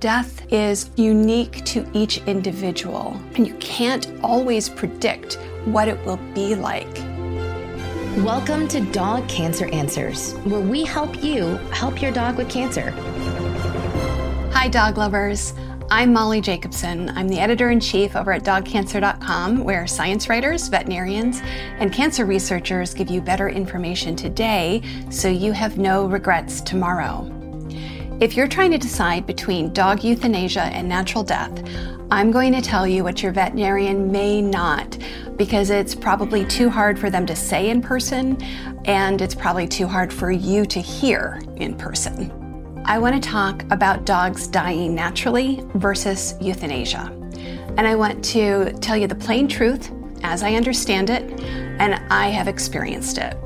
Death is unique to each individual, and you can't always predict what it will be like. Welcome to Dog Cancer Answers, where we help you help your dog with cancer. Hi, dog lovers. I'm Molly Jacobson. I'm the editor in chief over at dogcancer.com, where science writers, veterinarians, and cancer researchers give you better information today so you have no regrets tomorrow. If you're trying to decide between dog euthanasia and natural death, I'm going to tell you what your veterinarian may not because it's probably too hard for them to say in person and it's probably too hard for you to hear in person. I want to talk about dogs dying naturally versus euthanasia. And I want to tell you the plain truth as I understand it and I have experienced it.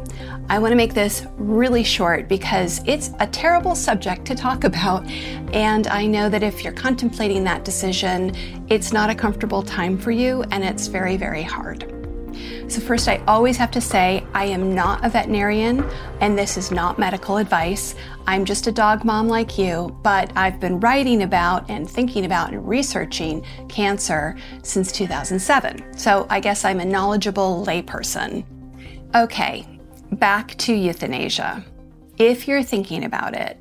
I want to make this really short because it's a terrible subject to talk about. And I know that if you're contemplating that decision, it's not a comfortable time for you and it's very, very hard. So, first, I always have to say I am not a veterinarian and this is not medical advice. I'm just a dog mom like you, but I've been writing about and thinking about and researching cancer since 2007. So, I guess I'm a knowledgeable layperson. Okay, back to euthanasia. If you're thinking about it,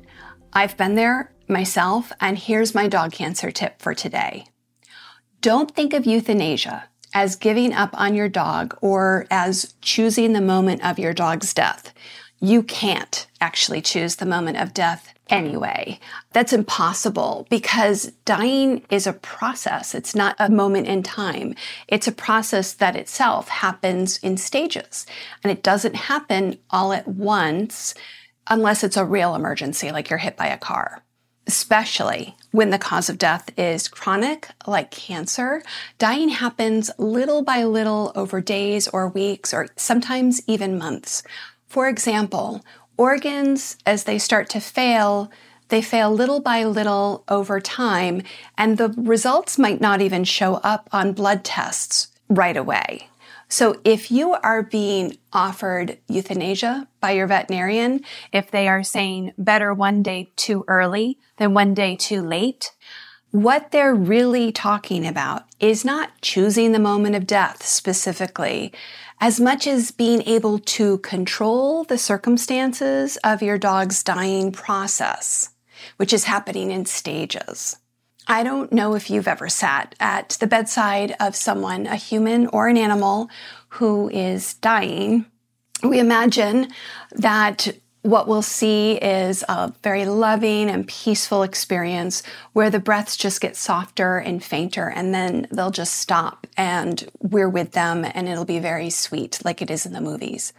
I've been there myself, and here's my dog cancer tip for today. Don't think of euthanasia as giving up on your dog or as choosing the moment of your dog's death. You can't actually choose the moment of death anyway. That's impossible because dying is a process. It's not a moment in time. It's a process that itself happens in stages and it doesn't happen all at once unless it's a real emergency, like you're hit by a car. Especially when the cause of death is chronic, like cancer, dying happens little by little over days or weeks or sometimes even months. For example, organs, as they start to fail, they fail little by little over time, and the results might not even show up on blood tests right away. So if you are being offered euthanasia by your veterinarian, if they are saying better one day too early than one day too late, what they're really talking about is not choosing the moment of death specifically as much as being able to control the circumstances of your dog's dying process, which is happening in stages. I don't know if you've ever sat at the bedside of someone, a human or an animal, who is dying. We imagine that what we'll see is a very loving and peaceful experience where the breaths just get softer and fainter and then they'll just stop and we're with them and it'll be very sweet like it is in the movies.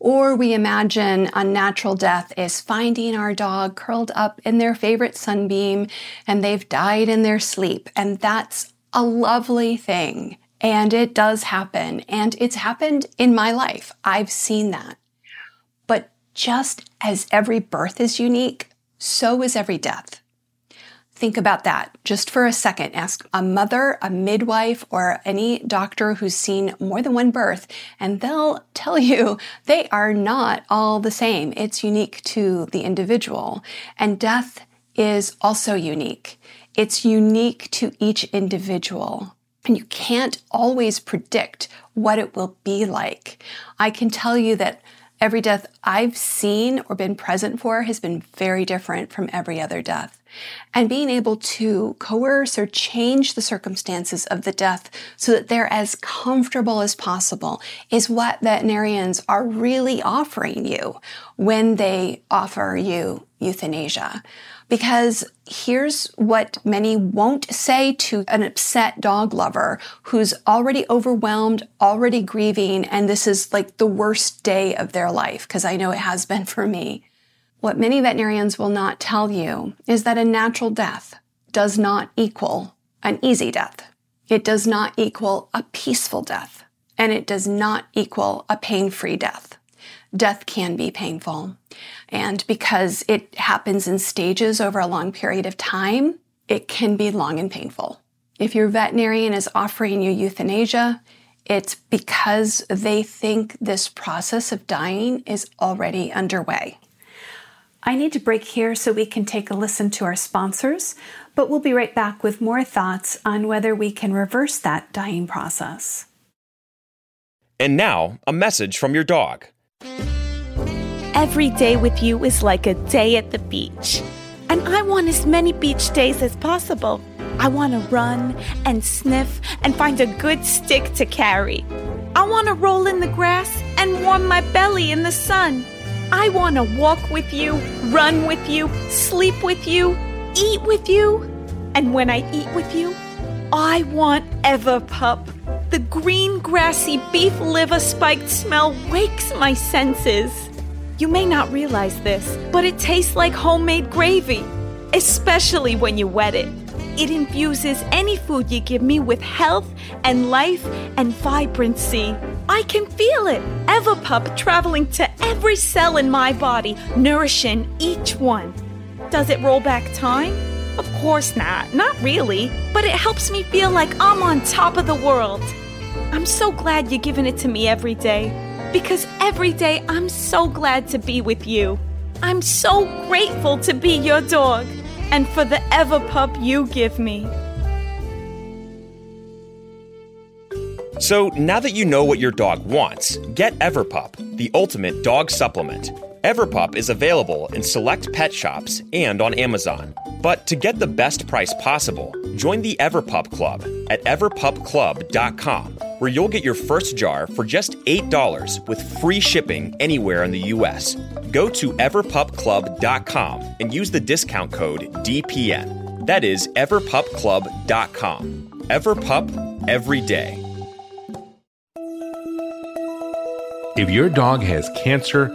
Or we imagine a natural death is finding our dog curled up in their favorite sunbeam and they've died in their sleep. And that's a lovely thing. And it does happen. And it's happened in my life. I've seen that. Just as every birth is unique, so is every death. Think about that just for a second. Ask a mother, a midwife, or any doctor who's seen more than one birth, and they'll tell you they are not all the same. It's unique to the individual. And death is also unique. It's unique to each individual. And you can't always predict what it will be like. I can tell you that Every death I've seen or been present for has been very different from every other death. And being able to coerce or change the circumstances of the death so that they're as comfortable as possible is what veterinarians are really offering you when they offer you euthanasia. Because here's what many won't say to an upset dog lover who's already overwhelmed, already grieving, and this is like the worst day of their life, because I know it has been for me. What many veterinarians will not tell you is that a natural death does not equal an easy death. It does not equal a peaceful death, and it does not equal a pain-free death death can be painful. And because it happens in stages over a long period of time, it can be long and painful. If your veterinarian is offering you euthanasia, it's because they think this process of dying is already underway. I need to break here so we can take a listen to our sponsors, but we'll be right back with more thoughts on whether we can reverse that dying process. And now, a message from your dog. Every day with you is like a day at the beach. And I want as many beach days as possible. I want to run and sniff and find a good stick to carry. I want to roll in the grass and warm my belly in the sun. I want to walk with you, run with you, sleep with you, eat with you. And when I eat with you, I want Everpup. The green, grassy beef liver spiked smell wakes my senses. You may not realize this, but it tastes like homemade gravy, especially when you wet it. It infuses any food you give me with health and life and vibrancy. I can feel it. Everpup traveling to every cell in my body, nourishing each one. Does it roll back time? Of course not, not really, but it helps me feel like I'm on top of the world. I'm so glad you're giving it to me every day, because every day I'm so glad to be with you. I'm so grateful to be your dog, and for the Everpup you give me. So now that you know what your dog wants, get Everpup, the ultimate dog supplement. Everpup is available in select pet shops and on Amazon. But to get the best price possible, join the Everpup Club at everpupclub.com, where you'll get your first jar for just $8 with free shipping anywhere in the US. Go to everpupclub.com and use the discount code DPN. That is everpupclub.com. Everpup every day. If your dog has cancer,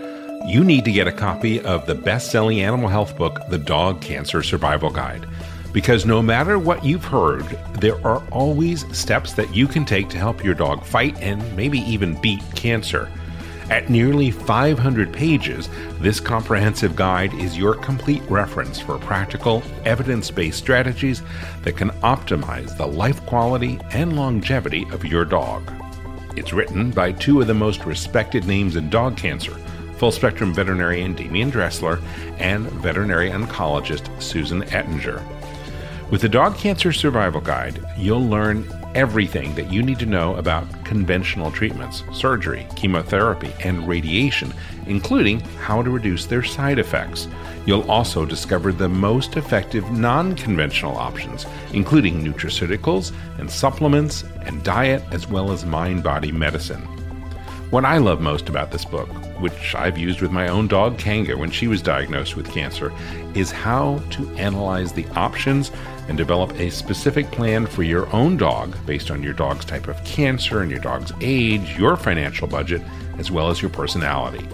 you need to get a copy of the best selling animal health book, The Dog Cancer Survival Guide. Because no matter what you've heard, there are always steps that you can take to help your dog fight and maybe even beat cancer. At nearly 500 pages, this comprehensive guide is your complete reference for practical, evidence based strategies that can optimize the life quality and longevity of your dog. It's written by two of the most respected names in dog cancer full spectrum veterinarian Demian Dressler and veterinary oncologist Susan Ettinger. With the Dog Cancer Survival Guide, you'll learn everything that you need to know about conventional treatments, surgery, chemotherapy, and radiation, including how to reduce their side effects. You'll also discover the most effective non conventional options, including nutraceuticals and supplements and diet, as well as mind body medicine. What I love most about this book, which I've used with my own dog Kanga when she was diagnosed with cancer, is how to analyze the options and develop a specific plan for your own dog based on your dog's type of cancer and your dog's age, your financial budget, as well as your personality.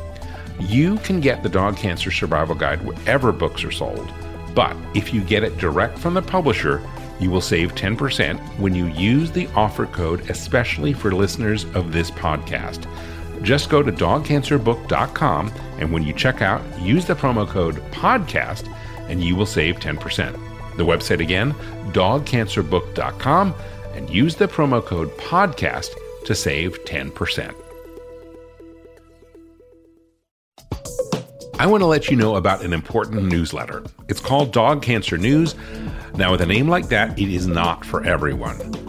You can get the Dog Cancer Survival Guide wherever books are sold, but if you get it direct from the publisher, you will save 10% when you use the offer code, especially for listeners of this podcast. Just go to dogcancerbook.com and when you check out, use the promo code PODCAST and you will save 10%. The website again, dogcancerbook.com, and use the promo code PODCAST to save 10%. I want to let you know about an important newsletter. It's called Dog Cancer News. Now, with a name like that, it is not for everyone.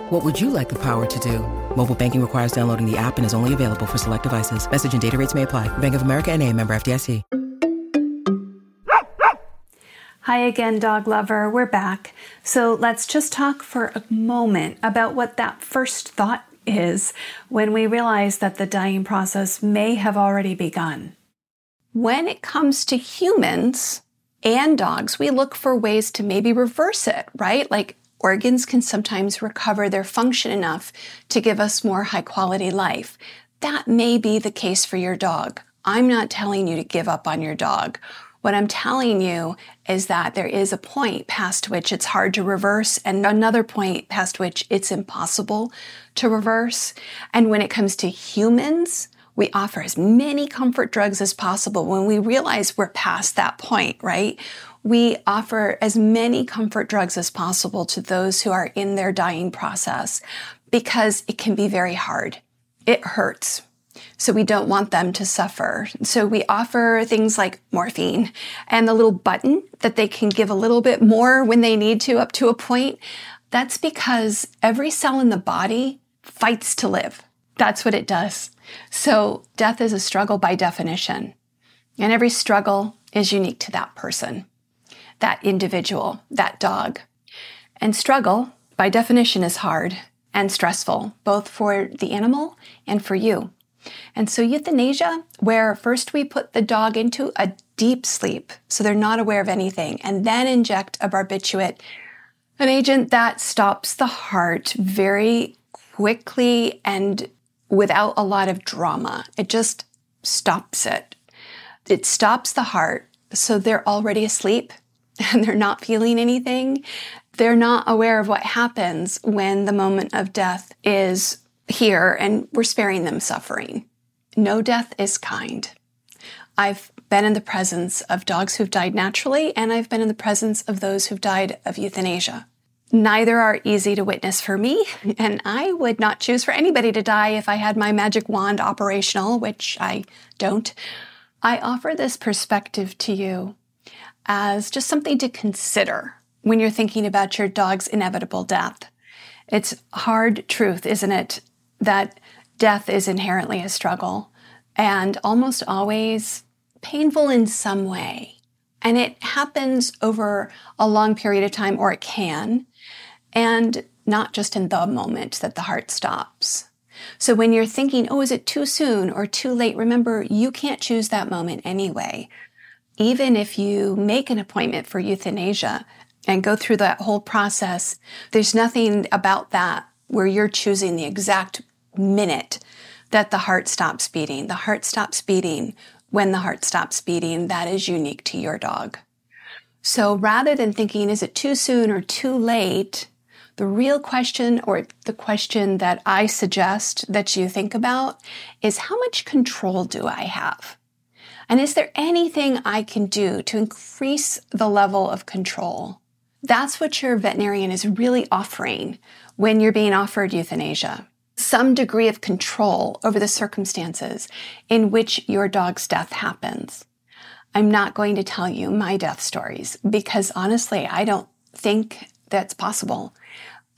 What would you like the power to do? Mobile banking requires downloading the app and is only available for select devices. Message and data rates may apply. Bank of America and a member FDIC. Hi again, dog lover. We're back. So let's just talk for a moment about what that first thought is when we realize that the dying process may have already begun. When it comes to humans and dogs, we look for ways to maybe reverse it, right? Like organs can sometimes recover their function enough to give us more high quality life. That may be the case for your dog. I'm not telling you to give up on your dog. What I'm telling you is that there is a point past which it's hard to reverse and another point past which it's impossible to reverse. And when it comes to humans, we offer as many comfort drugs as possible when we realize we're past that point, right? We offer as many comfort drugs as possible to those who are in their dying process because it can be very hard. It hurts. So we don't want them to suffer. So we offer things like morphine and the little button that they can give a little bit more when they need to up to a point. That's because every cell in the body fights to live. That's what it does. So death is a struggle by definition. And every struggle is unique to that person, that individual, that dog. And struggle, by definition, is hard and stressful, both for the animal and for you. And so euthanasia, where first we put the dog into a deep sleep so they're not aware of anything, and then inject a barbiturate, an agent that stops the heart very quickly and without a lot of drama. It just stops it. It stops the heart. So they're already asleep and they're not feeling anything. They're not aware of what happens when the moment of death is here and we're sparing them suffering. No death is kind. I've been in the presence of dogs who've died naturally, and I've been in the presence of those who've died of euthanasia. Neither are easy to witness for me, and I would not choose for anybody to die if I had my magic wand operational, which I don't. I offer this perspective to you as just something to consider when you're thinking about your dog's inevitable death. It's hard truth, isn't it, that death is inherently a struggle and almost always painful in some way. And it happens over a long period of time, or it can, and not just in the moment that the heart stops. So when you're thinking, oh, is it too soon or too late? Remember, you can't choose that moment anyway. Even if you make an appointment for euthanasia and go through that whole process, there's nothing about that where you're choosing the exact minute that the heart stops beating. The heart stops beating when the heart stops beating. That is unique to your dog. So rather than thinking, is it too soon or too late? The real question, or the question that I suggest that you think about, is how much control do I have? And is there anything I can do to increase the level of control? That's what your veterinarian is really offering when you're being offered euthanasia some degree of control over the circumstances in which your dog's death happens. I'm not going to tell you my death stories because honestly, I don't think that's possible.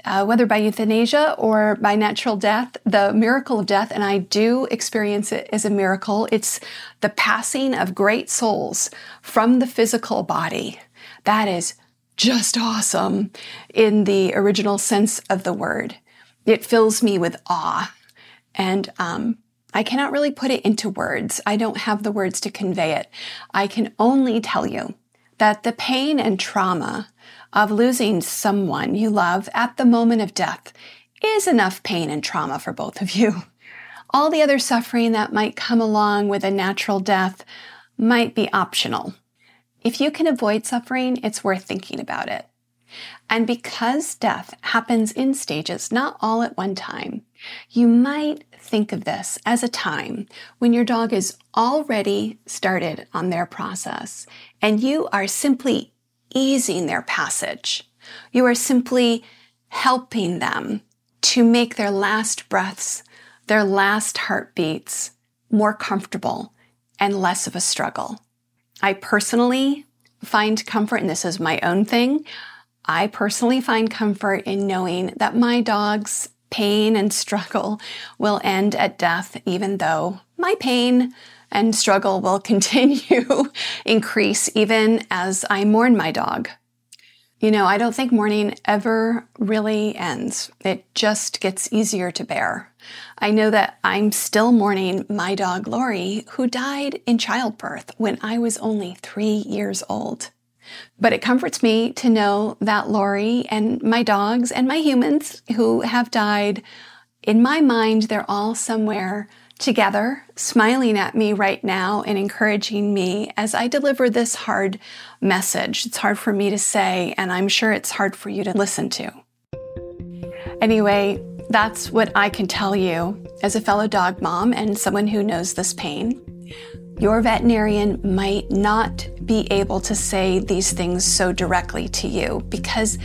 Uh, whether by euthanasia or by natural death, the miracle of death, and I do experience it as a miracle, it's the passing of great souls from the physical body. That is just awesome in the original sense of the word it fills me with awe. And um, I cannot really put it into words. I don't have the words to convey it. I can only tell you that the pain and trauma of losing someone you love at the moment of death is enough pain and trauma for both of you. All the other suffering that might come along with a natural death might be optional. If you can avoid suffering, it's worth thinking about it. And because death happens in stages, not all at one time, you might think of this as a time when your dog is already started on their process and you are simply easing their passage. You are simply helping them to make their last breaths, their last heartbeats more comfortable and less of a struggle. I personally find comfort, and this is my own thing. I personally find comfort in knowing that my dog's pain and struggle will end at death, even though my pain and struggle will continue increase even as I mourn my dog. You know, I don't think mourning ever really ends. It just gets easier to bear. I know that I'm still mourning my dog Lori, who died in childbirth when I was only three years old. But it comforts me to know that Lori and my dogs and my humans who have died, in my mind, they're all somewhere together, smiling at me right now and encouraging me as I deliver this hard message. It's hard for me to say, and I'm sure it's hard for you to listen to. Anyway, that's what I can tell you as a fellow dog mom and someone who knows this pain. Your veterinarian might not be able to say these things so directly to you because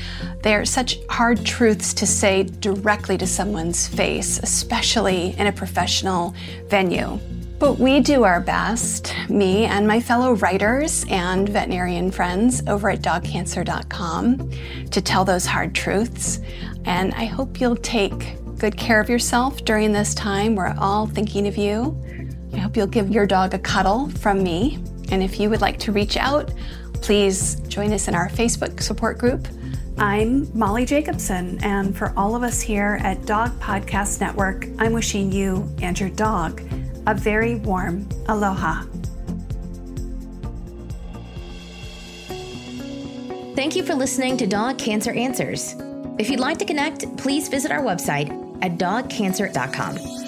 they are such hard truths to say directly to someone's face, especially in a professional venue. But we do our best, me and my fellow writers and veterinarian friends over at dogcancer.com, to tell those hard truths. And I hope you'll take good care of yourself during this time. We're all thinking of you. I hope you'll give your dog a cuddle from me. And if you would like to reach out, please join us in our Facebook support group. I'm Molly Jacobson, and for all of us here at Dog Podcast Network, I'm wishing you and your dog a very warm aloha. Thank you for listening to Dog Cancer Answers. If you'd like to connect, please visit our website at dogcancer.com